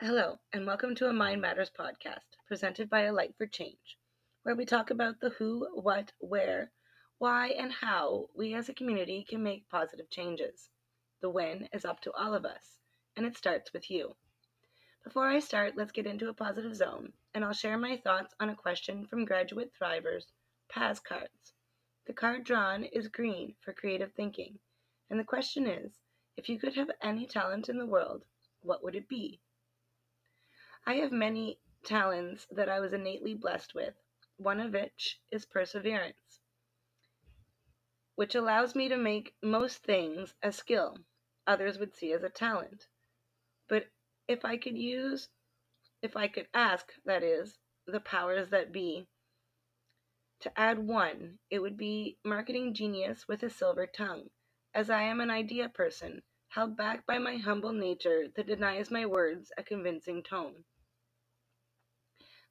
Hello, and welcome to a Mind Matters podcast presented by A Light for Change, where we talk about the who, what, where, why, and how we as a community can make positive changes. The when is up to all of us, and it starts with you. Before I start, let's get into a positive zone, and I'll share my thoughts on a question from Graduate Thrivers PAS cards. The card drawn is green for creative thinking, and the question is if you could have any talent in the world, what would it be? I have many talents that I was innately blessed with, one of which is perseverance, which allows me to make most things a skill others would see as a talent. But if I could use, if I could ask, that is, the powers that be, to add one, it would be marketing genius with a silver tongue, as I am an idea person, held back by my humble nature that denies my words a convincing tone.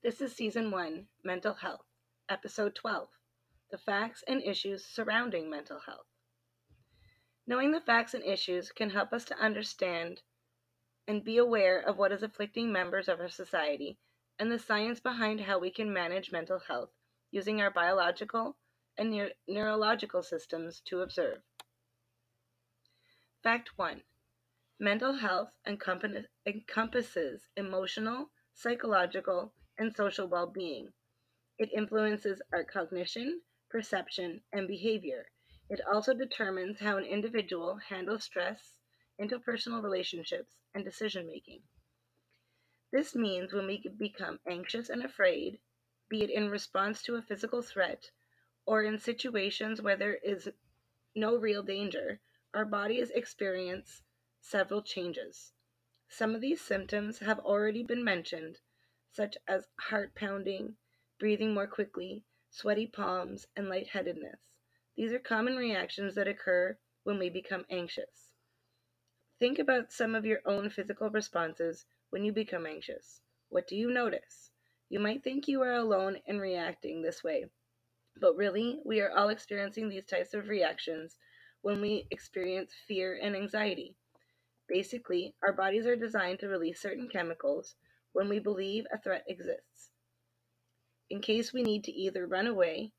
This is Season 1 Mental Health, Episode 12 The Facts and Issues Surrounding Mental Health. Knowing the facts and issues can help us to understand and be aware of what is afflicting members of our society and the science behind how we can manage mental health using our biological and neur- neurological systems to observe. Fact 1 Mental health encompasses emotional, psychological, and social well being. It influences our cognition, perception, and behavior. It also determines how an individual handles stress, interpersonal relationships, and decision making. This means when we become anxious and afraid, be it in response to a physical threat or in situations where there is no real danger, our bodies experience several changes. Some of these symptoms have already been mentioned, such as heart pounding, breathing more quickly, sweaty palms, and lightheadedness. These are common reactions that occur when we become anxious. Think about some of your own physical responses when you become anxious. What do you notice? You might think you are alone in reacting this way, but really, we are all experiencing these types of reactions when we experience fear and anxiety. Basically, our bodies are designed to release certain chemicals when we believe a threat exists, in case we need to either run away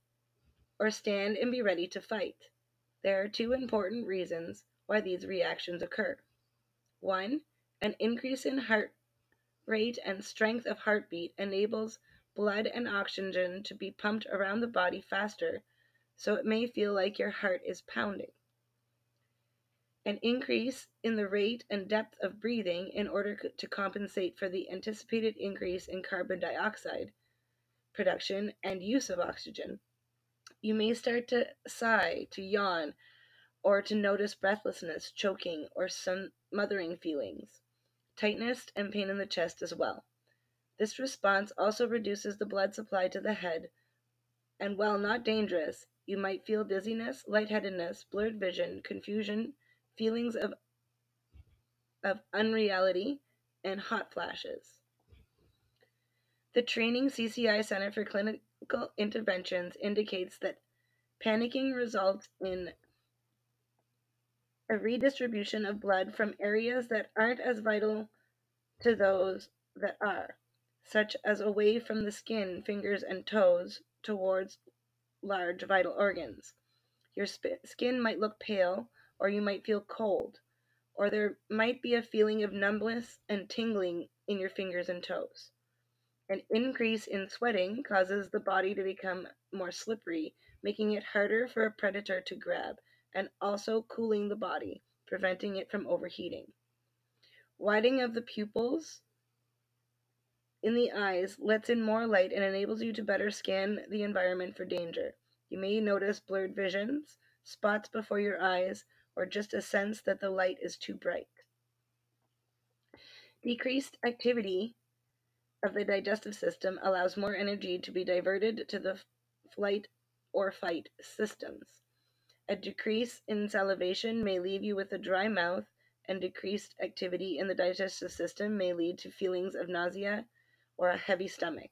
or stand and be ready to fight. There are two important reasons why these reactions occur. One, an increase in heart rate and strength of heartbeat enables blood and oxygen to be pumped around the body faster, so it may feel like your heart is pounding an increase in the rate and depth of breathing in order to compensate for the anticipated increase in carbon dioxide production and use of oxygen. You may start to sigh, to yawn, or to notice breathlessness, choking, or some smothering feelings, tightness, and pain in the chest as well. This response also reduces the blood supply to the head, and while not dangerous, you might feel dizziness, lightheadedness, blurred vision, confusion, feelings of, of unreality, and hot flashes. The Training CCI Center for Clinical Interventions indicates that panicking results in a redistribution of blood from areas that aren't as vital to those that are, such as away from the skin, fingers, and toes towards large vital organs. Your sp- skin might look pale, or you might feel cold, or there might be a feeling of numbness and tingling in your fingers and toes. An increase in sweating causes the body to become more slippery, making it harder for a predator to grab, and also cooling the body, preventing it from overheating. Widening of the pupils in the eyes lets in more light and enables you to better scan the environment for danger. You may notice blurred visions, spots before your eyes, or just a sense that the light is too bright. Decreased activity of the digestive system allows more energy to be diverted to the flight or fight systems. A decrease in salivation may leave you with a dry mouth, and decreased activity in the digestive system may lead to feelings of nausea or a heavy stomach.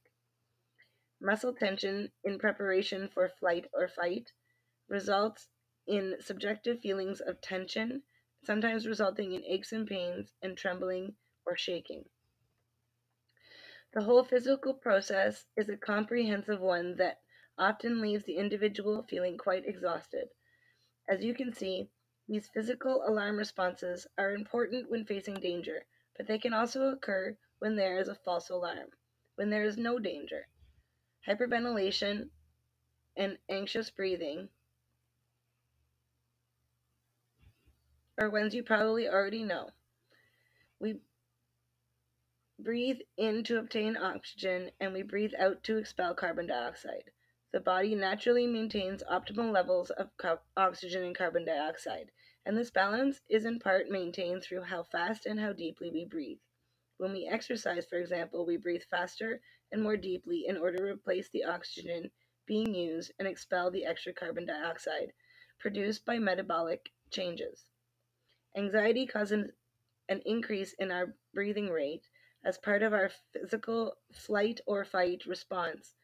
Muscle tension in preparation for flight or fight results in subjective feelings of tension, sometimes resulting in aches and pains and trembling or shaking. The whole physical process is a comprehensive one that often leaves the individual feeling quite exhausted. As you can see, these physical alarm responses are important when facing danger, but they can also occur when there is a false alarm, when there is no danger. Hyperventilation and anxious breathing are ones you probably already know. We breathe in to obtain oxygen and we breathe out to expel carbon dioxide. The body naturally maintains optimal levels of oxygen and carbon dioxide, and this balance is in part maintained through how fast and how deeply we breathe. When we exercise, for example, we breathe faster and more deeply in order to replace the oxygen being used and expel the extra carbon dioxide produced by metabolic changes. Anxiety causes an increase in our breathing rate as part of our physical flight or fight response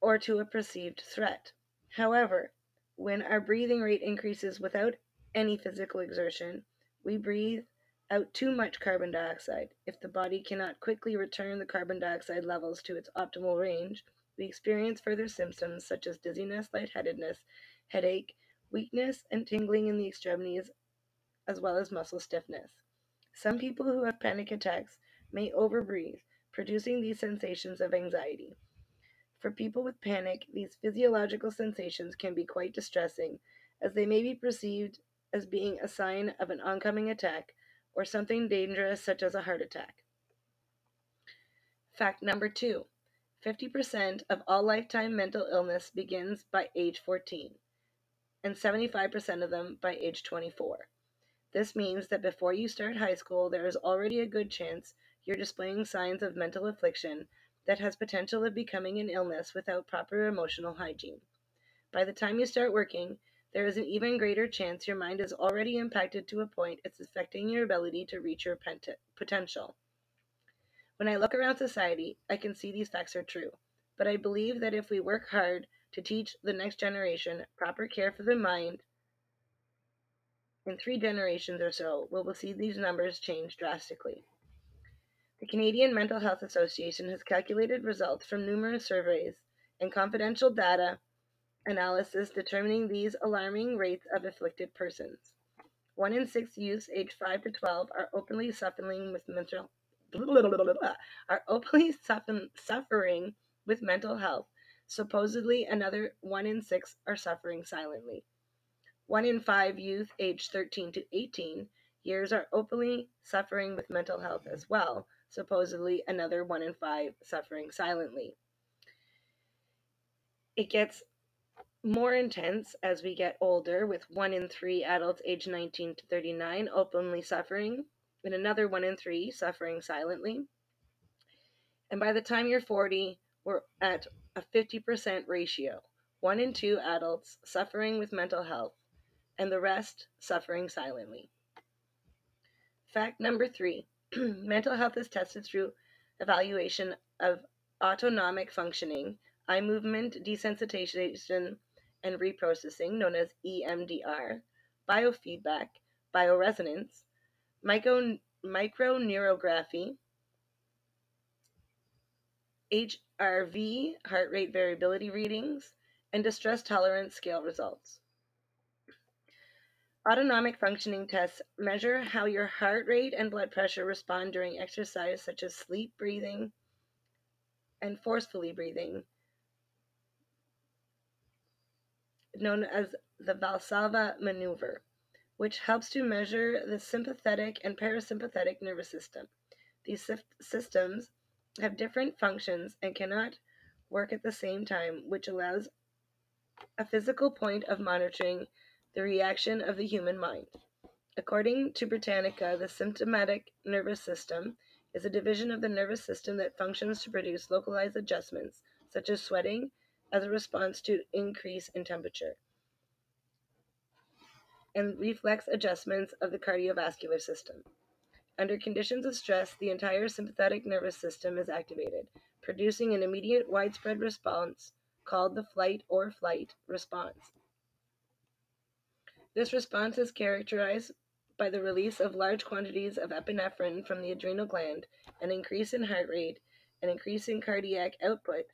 or to a perceived threat. However, when our breathing rate increases without any physical exertion, we breathe out too much carbon dioxide. If the body cannot quickly return the carbon dioxide levels to its optimal range, we experience further symptoms such as dizziness, lightheadedness, headache, weakness, and tingling in the extremities, as well as muscle stiffness. Some people who have panic attacks may overbreathe, producing these sensations of anxiety. For people with panic, these physiological sensations can be quite distressing, as they may be perceived as being a sign of an oncoming attack or something dangerous, such as a heart attack. Fact number two 50% of all lifetime mental illness begins by age 14, and 75% of them by age 24. This means that before you start high school, there is already a good chance you're displaying signs of mental affliction that has potential of becoming an illness without proper emotional hygiene. By the time you start working, there is an even greater chance your mind is already impacted to a point it's affecting your ability to reach your potential. When I look around society, I can see these facts are true, but I believe that if we work hard to teach the next generation proper care for the mind, in three generations or so, we will see these numbers change drastically. The Canadian Mental Health Association has calculated results from numerous surveys and confidential data analysis determining these alarming rates of afflicted persons. One in six youths aged 5 to 12 are openly suffering with mental are openly suffering with mental health. Supposedly, another one in six are suffering silently. One in five youth aged 13 to 18 years are openly suffering with mental health as well, supposedly another one in five suffering silently. It gets more intense as we get older, with one in three adults aged 19 to 39 openly suffering, and another one in three suffering silently. And by the time you're 40, we're at a 50% ratio one in two adults suffering with mental health and the rest suffering silently. Fact number three mental health is tested through evaluation of autonomic functioning, eye movement desensitization and reprocessing, known as EMDR, biofeedback, bioresonance, micro, microneurography, HRV, heart rate variability readings, and distress tolerance scale results. Autonomic functioning tests measure how your heart rate and blood pressure respond during exercise, such as sleep breathing and forcefully breathing, known as the Valsalva maneuver, which helps to measure the sympathetic and parasympathetic nervous system. These systems have different functions and cannot work at the same time, which allows a physical point of monitoring the reaction of the human mind. According to Britannica, the symptomatic nervous system is a division of the nervous system that functions to produce localized adjustments, such as sweating, as a response to increase in temperature, and reflex adjustments of the cardiovascular system. Under conditions of stress, the entire sympathetic nervous system is activated, producing an immediate widespread response called the flight or flight response. This response is characterized by the release of large quantities of epinephrine from the adrenal gland, an increase in heart rate, an increase in cardiac output,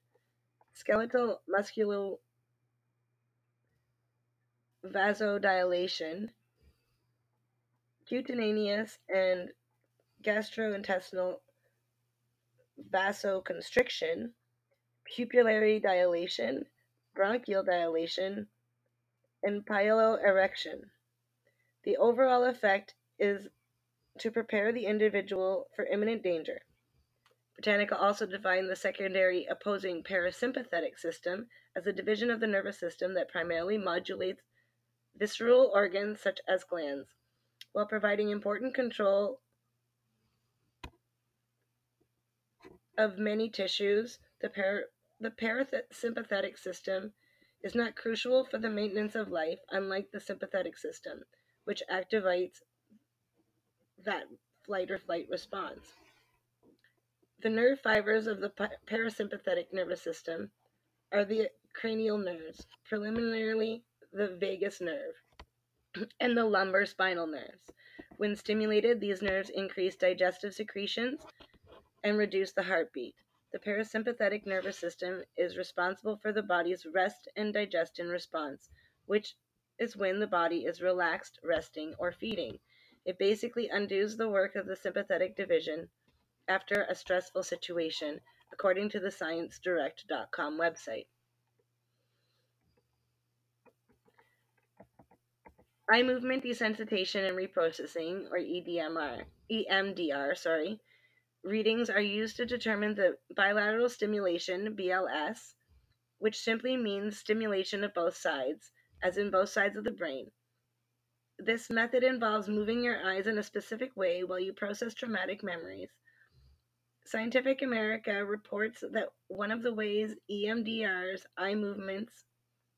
skeletal muscular vasodilation, cutaneous and gastrointestinal vasoconstriction, pupillary dilation, bronchial dilation, and piloerection. The overall effect is to prepare the individual for imminent danger. Britannica also defined the secondary opposing parasympathetic system as a division of the nervous system that primarily modulates visceral organs such as glands, while providing important control of many tissues. The, par- the parasympathetic system is not crucial for the maintenance of life, unlike the sympathetic system, which activates that flight or flight response. The nerve fibers of the parasympathetic nervous system are the cranial nerves, preliminarily the vagus nerve, and the lumbar spinal nerves. When stimulated, these nerves increase digestive secretions and reduce the heartbeat. The parasympathetic nervous system is responsible for the body's rest and digestion response, which is when the body is relaxed, resting, or feeding. It basically undoes the work of the sympathetic division after a stressful situation, according to the ScienceDirect.com website. Eye movement desensitization and reprocessing, or EDMR, EMDR, sorry, readings are used to determine the bilateral stimulation, BLS, which simply means stimulation of both sides, as in both sides of the brain. This method involves moving your eyes in a specific way while you process traumatic memories. Scientific America reports that one of the ways EMDR's eye movements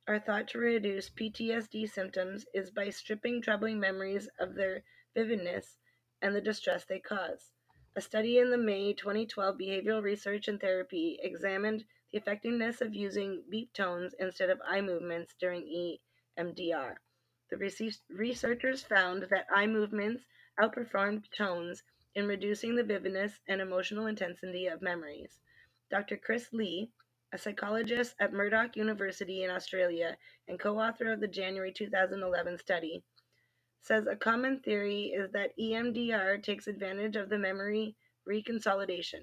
are thought to reduce PTSD symptoms is by stripping troubling memories of their vividness and the distress they cause. A study in the May 2012 Behavioral Research and Therapy examined the effectiveness of using beep tones instead of eye movements during EMDR. The researchers found that eye movements outperformed tones in reducing the vividness and emotional intensity of memories. Dr. Chris Lee, a psychologist at Murdoch University in Australia and co author of the January 2011 study, says a common theory is that EMDR takes advantage of the memory reconsolidation.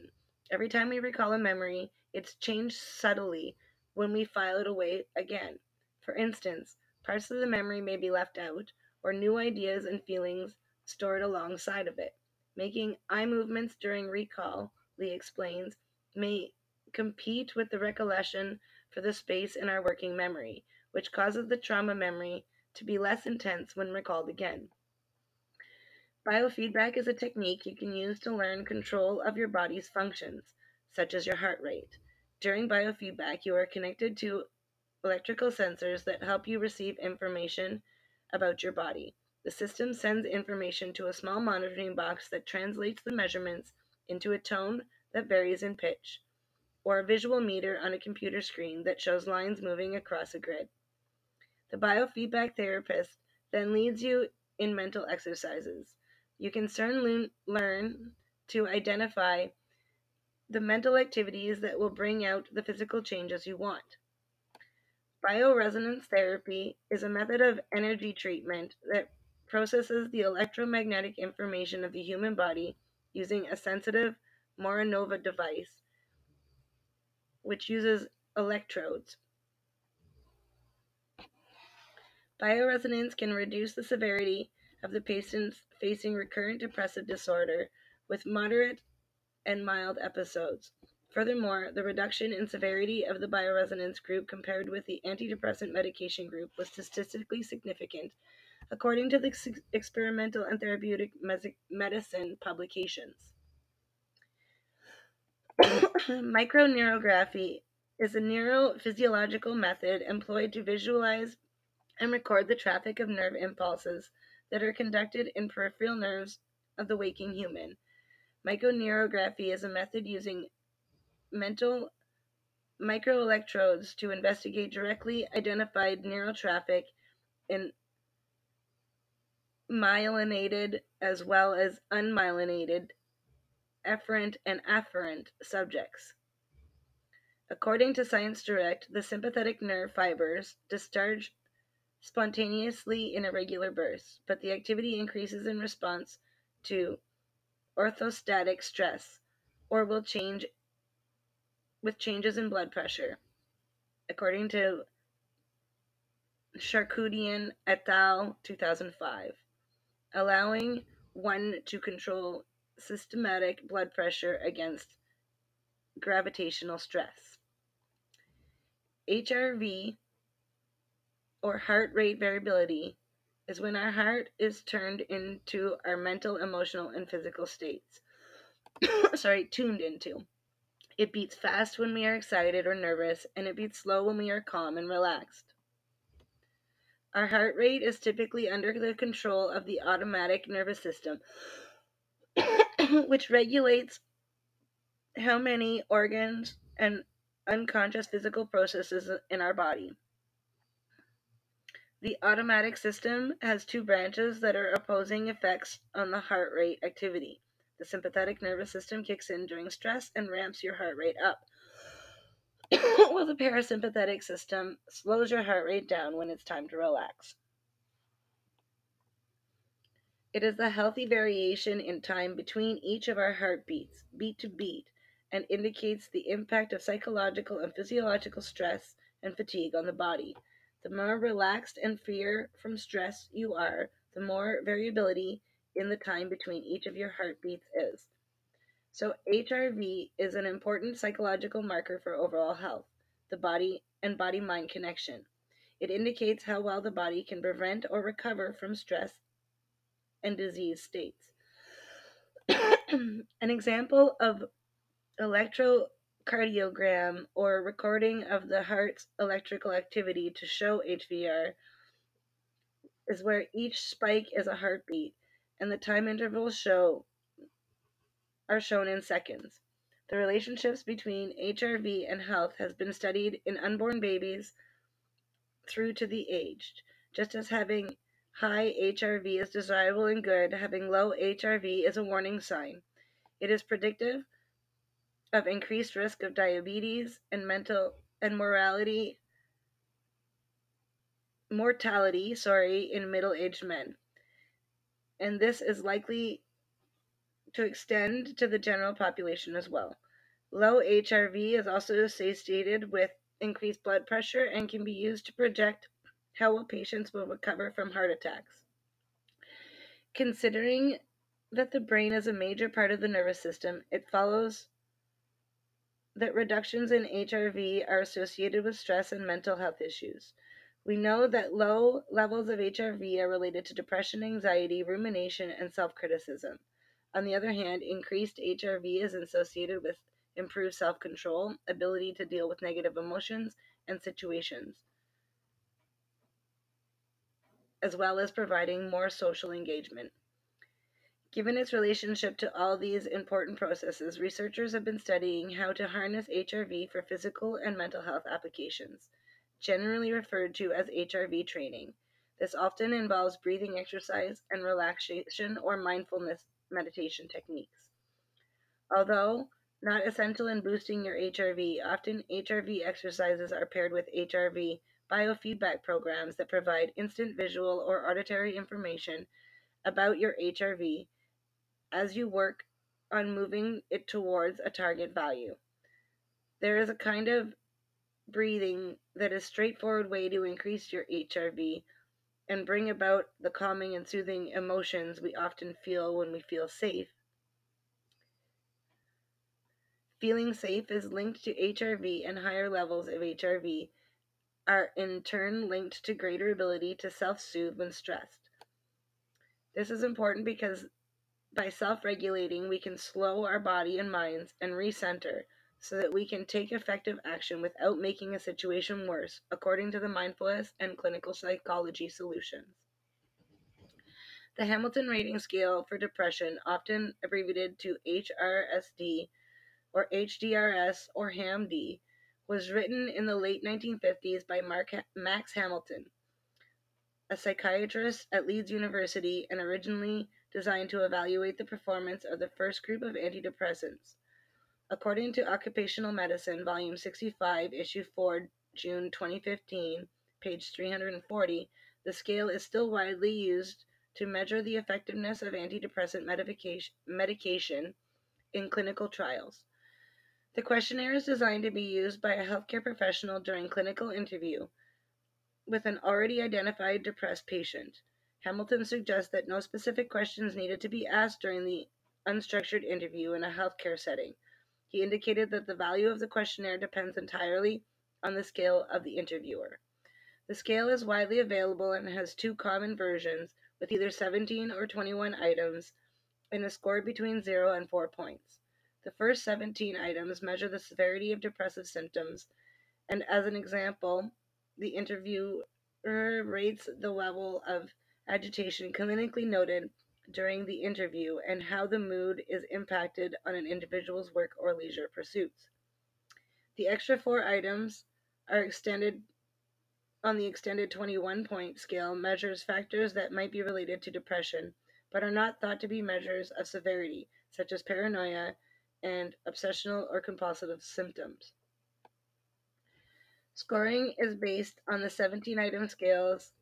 Every time we recall a memory, it's changed subtly when we file it away again. For instance, parts of the memory may be left out, or new ideas and feelings stored alongside of it. Making eye movements during recall, Lee explains, may compete with the recollection for the space in our working memory, which causes the trauma memory to be less intense when recalled again. Biofeedback is a technique you can use to learn control of your body's functions, such as your heart rate. During biofeedback, you are connected to electrical sensors that help you receive information about your body. The system sends information to a small monitoring box that translates the measurements into a tone that varies in pitch or a visual meter on a computer screen that shows lines moving across a grid. The biofeedback therapist then leads you in mental exercises. You can soon learn to identify the mental activities that will bring out the physical changes you want. Bioresonance therapy is a method of energy treatment that processes the electromagnetic information of the human body using a sensitive Moronova device which uses electrodes. Bioresonance can reduce the severity of the patients facing recurrent depressive disorder with moderate and mild episodes. Furthermore, the reduction in severity of the bioresonance group compared with the antidepressant medication group was statistically significant, according to the experimental and therapeutic medicine publications. Microneurography is a neurophysiological method employed to visualize and record the traffic of nerve impulses that are conducted in peripheral nerves of the waking human. Microneurography is a method using mental microelectrodes to investigate directly identified neural traffic in myelinated as well as unmyelinated efferent and afferent subjects. According to Science Direct, the sympathetic nerve fibers discharge spontaneously in irregular bursts, but the activity increases in response to orthostatic stress or will change with changes in blood pressure. According to Charkoudian et al. 2005, allowing one to control systematic blood pressure against gravitational stress. HRV or heart rate variability is when our heart is turned into our mental, emotional, and physical states. Sorry, tuned into. It beats fast when we are excited or nervous, and it beats slow when we are calm and relaxed. Our heart rate is typically under the control of the automatic nervous system, which regulates how many organs and unconscious physical processes in our body. The automatic system has two branches that are opposing effects on the heart rate activity. The sympathetic nervous system kicks in during stress and ramps your heart rate up, while the parasympathetic system slows your heart rate down when it's time to relax. It is the healthy variation in time between each of our heartbeats, beat to beat, and indicates the impact of psychological and physiological stress and fatigue on the body. The more relaxed and freer from stress you are, the more variability in the time between each of your heartbeats is. So, HRV is an important psychological marker for overall health, the body and body mind connection. It indicates how well the body can prevent or recover from stress and disease states. An example of electrocardiogram or recording of the heart's electrical activity to show HVR is where each spike is a heartbeat and the time intervals show are shown in seconds. The relationships between HRV and health has been studied in unborn babies through to the aged, just as having high HRV is desirable and good, having low HRV is a warning sign. It is predictive of increased risk of diabetes and mental and morality mortality, sorry, in middle-aged men. And this is likely to extend to the general population as well. Low HRV is also associated with increased blood pressure and can be used to project how well patients will recover from heart attacks. Considering that the brain is a major part of the nervous system, it follows that reductions in HRV are associated with stress and mental health issues. We know that low levels of HRV are related to depression, anxiety, rumination, and self criticism. On the other hand, increased HRV is associated with improved self control, ability to deal with negative emotions and situations, as well as providing more social engagement. Given its relationship to all these important processes, researchers have been studying how to harness HRV for physical and mental health applications, generally referred to as HRV training. This often involves breathing exercise and relaxation or mindfulness meditation techniques. Although not essential in boosting your HRV, often HRV exercises are paired with HRV biofeedback programs that provide instant visual or auditory information about your HRV as you work on moving it towards a target value. There is a kind of breathing that is straightforward way to increase your HRV and bring about the calming and soothing emotions we often feel when we feel safe. Feeling safe is linked to HRV, and higher levels of HRV are in turn linked to greater ability to self soothe when stressed. This is important because by self regulating, we can slow our body and minds and recenter so that we can take effective action without making a situation worse, according to the mindfulness and clinical psychology solutions. The Hamilton Rating Scale for Depression, often abbreviated to HRSD or HDRS or HAMD, was written in the late 1950s by Mark, Max Hamilton, a psychiatrist at Leeds University and originally designed to evaluate the performance of the first group of antidepressants. According to Occupational Medicine, Volume 65, Issue 4, June 2015, page 340, the scale is still widely used to measure the effectiveness of antidepressant medication, in clinical trials. The questionnaire is designed to be used by a healthcare professional during clinical interview with an already identified depressed patient. Hamilton suggests that no specific questions needed to be asked during the unstructured interview in a healthcare setting. He indicated that the value of the questionnaire depends entirely on the scale of the interviewer. The scale is widely available and has two common versions with either 17 or 21 items and a score between 0 and 4 points. The first 17 items measure the severity of depressive symptoms, and as an example, the interviewer rates the level of agitation clinically noted during the interview and how the mood is impacted on an individual's work or leisure pursuits. The extra four items are extended on the extended 21 point scale measures factors that might be related to depression but are not thought to be measures of severity such as paranoia and obsessional or compulsive symptoms. Scoring is based on the 17 item scales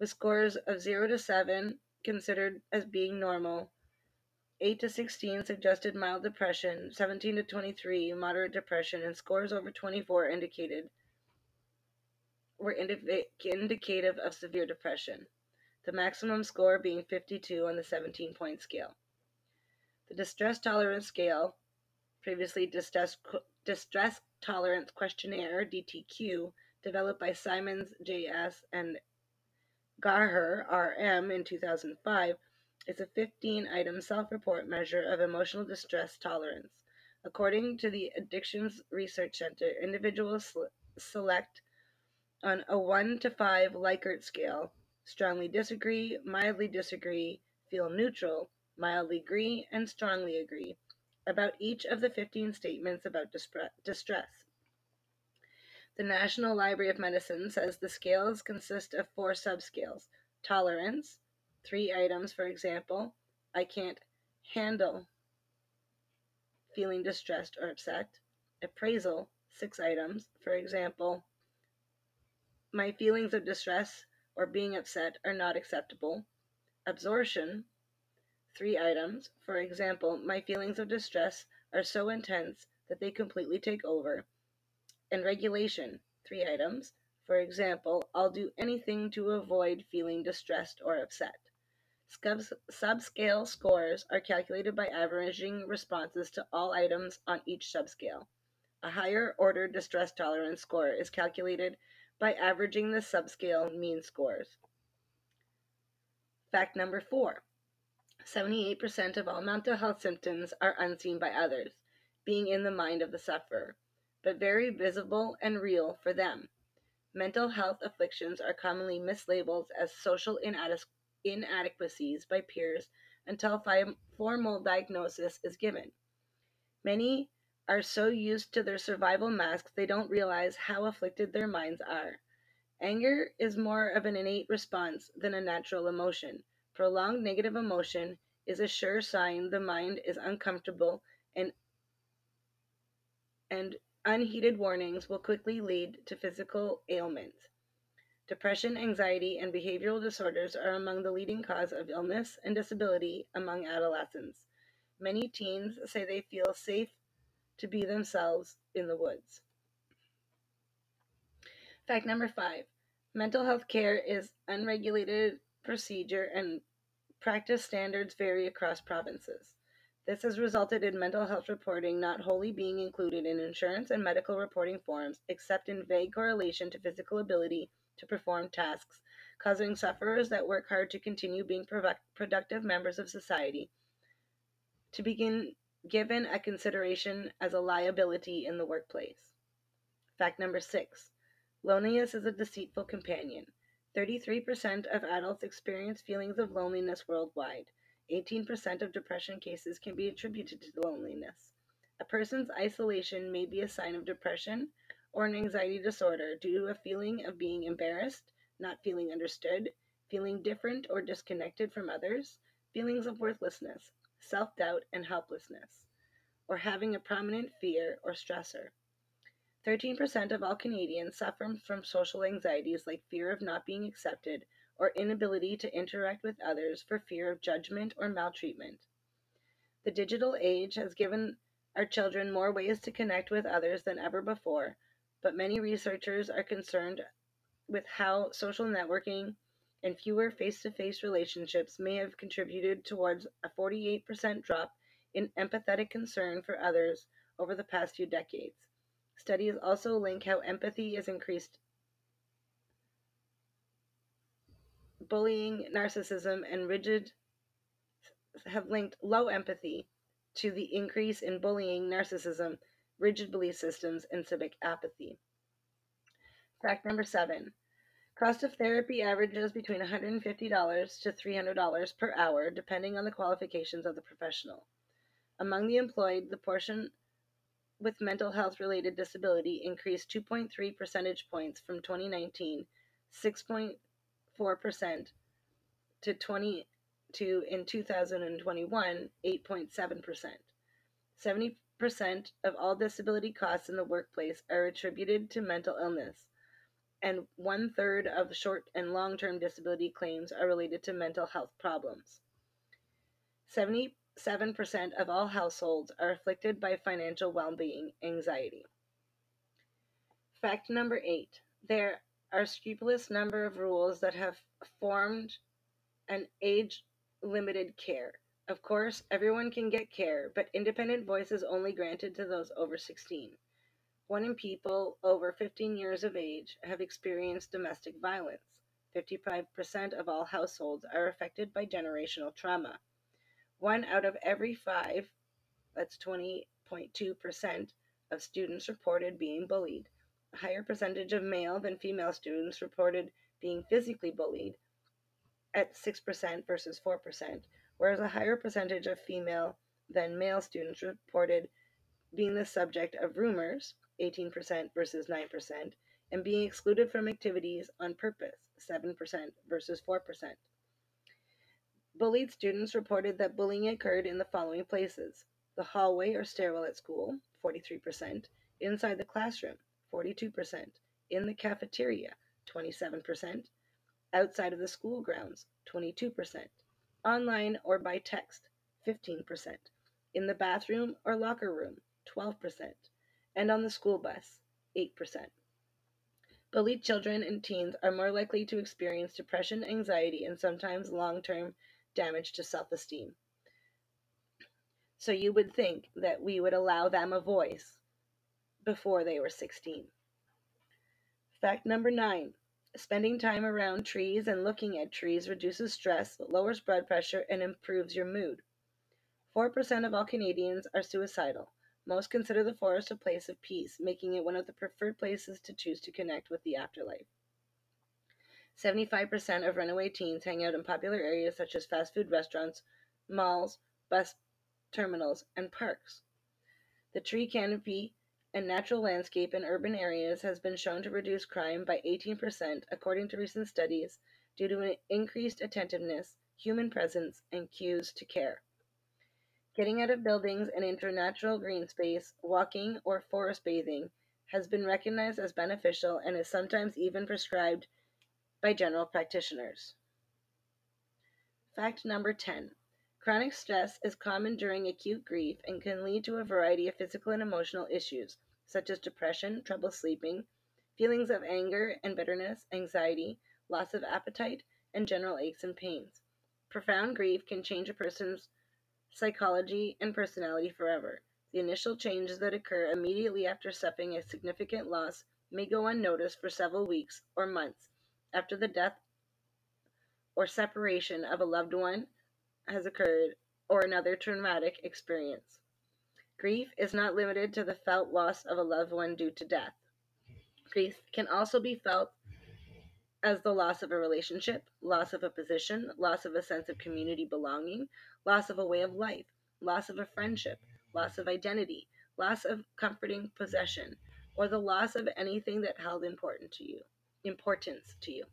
with scores of 0 to 7 considered as being normal, 8 to 16 suggested mild depression, 17 to 23 moderate depression, and scores over 24 indicated were indiv- indicative of severe depression, the maximum score being 52 on the 17 point scale. The distress tolerance scale previously distress, distress tolerance questionnaire DTQ developed by Simons JS and Gaher RM in 2005 is a 15 item self report measure of emotional distress tolerance. According to the Addictions Research Center, individuals select on a 1 to 5 Likert scale strongly disagree, mildly disagree, feel neutral, mildly agree, and strongly agree about each of the 15 statements about distress. The National Library of Medicine says the scales consist of four subscales. Tolerance, three items, for example, I can't handle feeling distressed or upset, appraisal, six items, for example, my feelings of distress or being upset are not acceptable, absorption, three items. For example, my feelings of distress are so intense that they completely take over. And regulation, three items. For example, I'll do anything to avoid feeling distressed or upset. Subscale scores are calculated by averaging responses to all items on each subscale. A higher order distress tolerance score is calculated by averaging the subscale mean scores. Fact number four 78% of all mental health symptoms are unseen by others, being in the mind of the sufferer, but very visible and real for them. Mental health afflictions are commonly mislabeled as social inadequacies by peers until formal diagnosis is given. Many are so used to their survival masks they don't realize how afflicted their minds are. Anger is more of an innate response than a natural emotion. Prolonged negative emotion is a sure sign the mind is uncomfortable and and unheeded warnings will quickly lead to physical ailments. Depression, anxiety, and behavioral disorders are among the leading cause of illness and disability among adolescents. Many teens say they feel safe to be themselves in the woods. Fact number five mental health care is unregulated procedure and practice standards vary across provinces. This has resulted in mental health reporting not wholly being included in insurance and medical reporting forms, except in vague correlation to physical ability to perform tasks, causing sufferers that work hard to continue being productive members of society to begin given a consideration as a liability in the workplace. Fact number six Loneliness is a deceitful companion. 33% of adults experience feelings of loneliness worldwide. 18% of depression cases can be attributed to loneliness. A person's isolation may be a sign of depression or an anxiety disorder due to a feeling of being embarrassed, not feeling understood, feeling different or disconnected from others, feelings of worthlessness, self doubt, and helplessness, or having a prominent fear or stressor. 13% of all Canadians suffer from social anxieties like fear of not being accepted or inability to interact with others for fear of judgment or maltreatment. The digital age has given our children more ways to connect with others than ever before, but many researchers are concerned with how social networking and fewer face to face relationships may have contributed towards a 48% drop in empathetic concern for others over the past few decades. Studies also link how empathy is increased bullying, narcissism, and rigid have linked low empathy to the increase in bullying, narcissism, rigid belief systems, and civic apathy. Fact number seven cost of therapy averages between $150 to $300 per hour, depending on the qualifications of the professional. Among the employed, the portion with mental health related disability increased 2.3 percentage points from 2019, 6.4% to 22 in 2021, 8.7%. 70% of all disability costs in the workplace are attributed to mental illness, and one third of short and long term disability claims are related to mental health problems. 70 7% of all households are afflicted by financial well being anxiety. Fact number eight there are scrupulous number of rules that have formed an age limited care. Of course, everyone can get care, but independent voice is only granted to those over 16. One in people over 15 years of age have experienced domestic violence. 55% of all households are affected by generational trauma. One out of every five, that's 20.2%, of students reported being bullied. A higher percentage of male than female students reported being physically bullied at 6% versus 4%, whereas a higher percentage of female than male students reported being the subject of rumors, 18% versus 9%, and being excluded from activities on purpose, 7% versus 4%. Bullied students reported that bullying occurred in the following places the hallway or stairwell at school, 43%, inside the classroom, 42%, in the cafeteria, 27%, outside of the school grounds, 22%, online or by text, 15%, in the bathroom or locker room, 12%, and on the school bus, 8%. Bullied children and teens are more likely to experience depression, anxiety, and sometimes long term damage to self esteem. So you would think that we would allow them a voice before they were 16. Fact number nine spending time around trees and looking at trees reduces stress, lowers blood pressure, and improves your mood. 4% of all Canadians are suicidal. Most consider the forest a place of peace, making it one of the preferred places to choose to connect with the afterlife. 75% of runaway teens hang out in popular areas such as fast food restaurants, malls, bus terminals, and parks. The tree canopy and natural landscape in urban areas has been shown to reduce crime by 18%, according to recent studies, due to an increased attentiveness, human presence, and cues to care. Getting out of buildings and into natural green space, walking, or forest bathing has been recognized as beneficial and is sometimes even prescribed by general practitioners. Fact number 10 Chronic stress is common during acute grief and can lead to a variety of physical and emotional issues, such as depression, trouble sleeping, feelings of anger and bitterness, anxiety, loss of appetite, and general aches and pains. Profound grief can change a person's psychology and personality forever. The initial changes that occur immediately after suffering a significant loss may go unnoticed for several weeks or months after the death or separation of a loved one has occurred or another traumatic experience. Grief is not limited to the felt loss of a loved one due to death. Grief can also be felt as the loss of a relationship, loss of a position, loss of a sense of community belonging, loss of a way of life, loss of a friendship, loss of identity, loss of comforting possession, or the loss of anything that held important to you importance to you.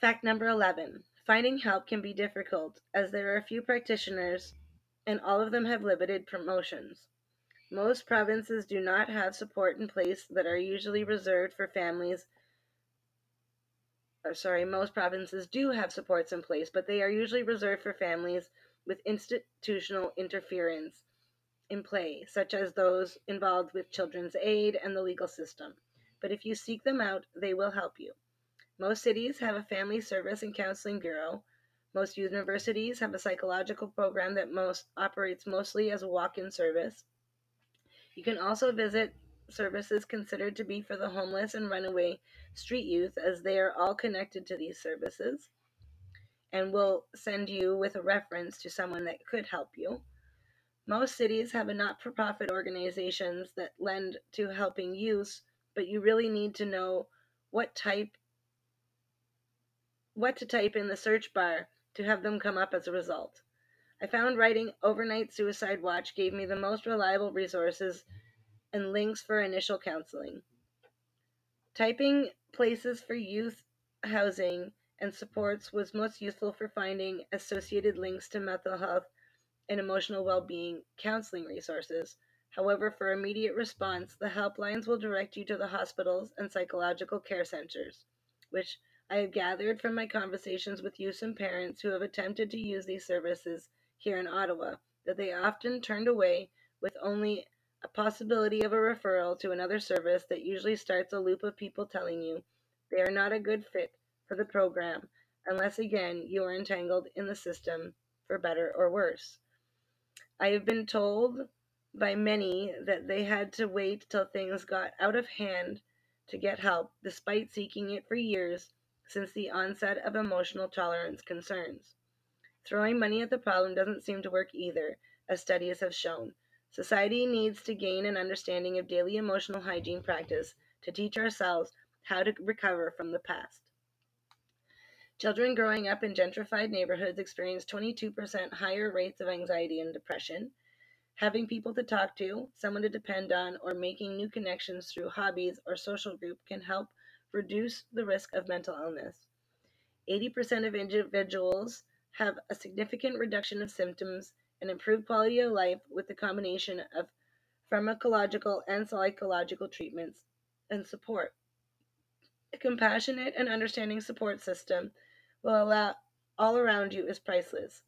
Fact number 11 Finding help can be difficult as there are few practitioners and all of them have limited promotions. Most provinces do not have support in place that are usually reserved for families. Or sorry, most provinces do have supports in place, but they are usually reserved for families with institutional interference in play, such as those involved with children's aid and the legal system. But if you seek them out, they will help you. Most cities have a family service and counseling bureau. Most universities have a psychological program that most operates mostly as a walk-in service. You can also visit services considered to be for the homeless and runaway street youth, as they are all connected to these services, and will send you with a reference to someone that could help you. Most cities have a not for profit organizations that lend to helping youth, but you really need to know what type what to type in the search bar to have them come up as a result. I found writing Overnight Suicide Watch gave me the most reliable resources and links for initial counseling. Typing places for youth housing and supports was most useful for finding associated links to mental health and emotional well being counseling resources. However, for immediate response, the helplines will direct you to the hospitals and psychological care centers, which I have gathered from my conversations with youth and parents who have attempted to use these services here in Ottawa that they often turned away with only a possibility of a referral to another service that usually starts a loop of people telling you they are not a good fit for the program unless again you are entangled in the system for better or worse. I have been told by many that they had to wait till things got out of hand to get help, despite seeking it for years since the onset of emotional tolerance concerns. Throwing money at the problem doesn't seem to work either, as studies have shown. Society needs to gain an understanding of daily emotional hygiene practice to teach ourselves how to recover from the past. Children growing up in gentrified neighborhoods experience 22% higher rates of anxiety and depression. Having people to talk to, someone to depend on, or making new connections through hobbies or social group can help reduce the risk of mental illness. 80% of individuals have a significant reduction of symptoms and improved quality of life with the combination of pharmacological and psychological treatments and support. A compassionate and understanding support system will allow all around you is priceless.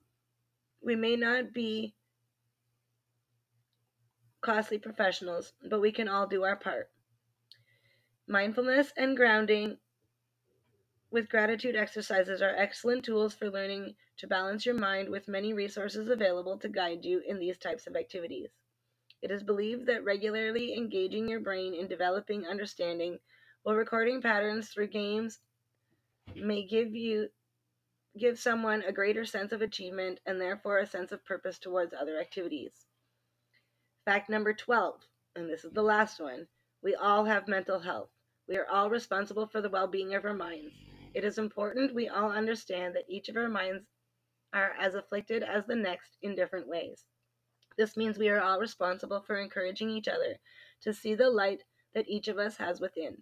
We may not be costly professionals, but we can all do our part. Mindfulness and grounding with gratitude exercises are excellent tools for learning to balance your mind with many resources available to guide you in these types of activities. It is believed that regularly engaging your brain in developing understanding while recording patterns through games may give you give someone a greater sense of achievement and therefore a sense of purpose towards other activities. Fact number 12, and this is the last one, we all have mental health. We are all responsible for the well-being of our minds. It is important we all understand that each of our minds are as afflicted as the next in different ways. This means we are all responsible for encouraging each other to see the light that each of us has within.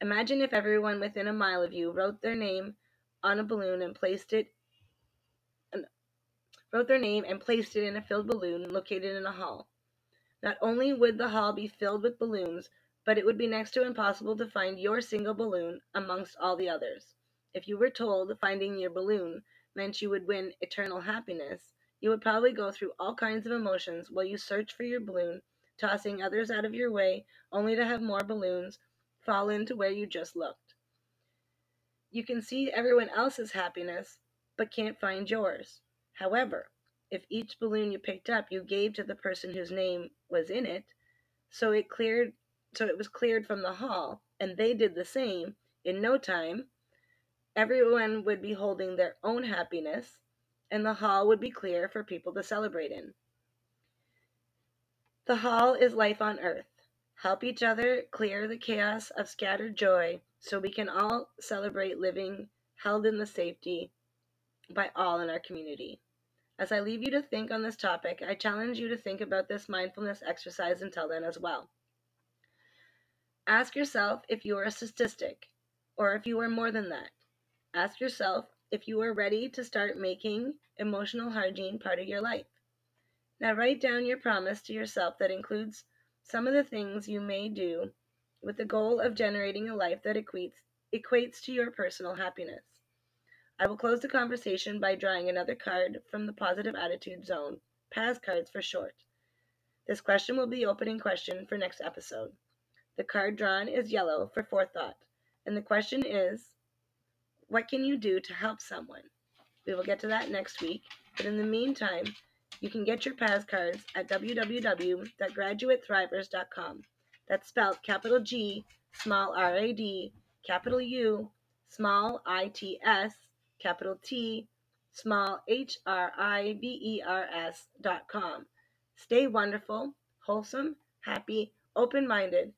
Imagine if everyone within a mile of you wrote their name on a balloon and placed it wrote their name and placed it in a filled balloon located in a hall. Not only would the hall be filled with balloons, but it would be next to impossible to find your single balloon amongst all the others. If you were told finding your balloon meant you would win eternal happiness, you would probably go through all kinds of emotions while you search for your balloon, tossing others out of your way, only to have more balloons fall into where you just looked. You can see everyone else's happiness, but can't find yours. However, if each balloon you picked up you gave to the person whose name was in it, so it cleared so it was cleared from the hall, and they did the same, in no time, everyone would be holding their own happiness, and the hall would be clear for people to celebrate in. The hall is life on earth. Help each other clear the chaos of scattered joy so we can all celebrate living held in the safety by all in our community. As I leave you to think on this topic, I challenge you to think about this mindfulness exercise until then as well. Ask yourself if you are a statistic or if you are more than that. Ask yourself if you are ready to start making emotional hygiene part of your life. Now, write down your promise to yourself that includes some of the things you may do with the goal of generating a life that equates, equates to your personal happiness. I will close the conversation by drawing another card from the Positive Attitude Zone, PAS cards for short. This question will be the opening question for next episode. The card drawn is yellow for forethought, and the question is what can you do to help someone? We will get to that next week, but in the meantime, you can get your PAS cards at www.graduatethrivers.com. That's spelled capital G, small R A D, capital U, small I T S, capital T, small h r i b e r s dot com. Stay wonderful, wholesome, happy, open minded,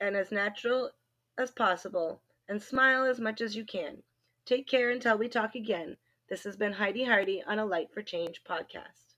and as natural as possible and smile as much as you can. Take care until we talk again. This has been Heidi Hardy on a Light for Change podcast.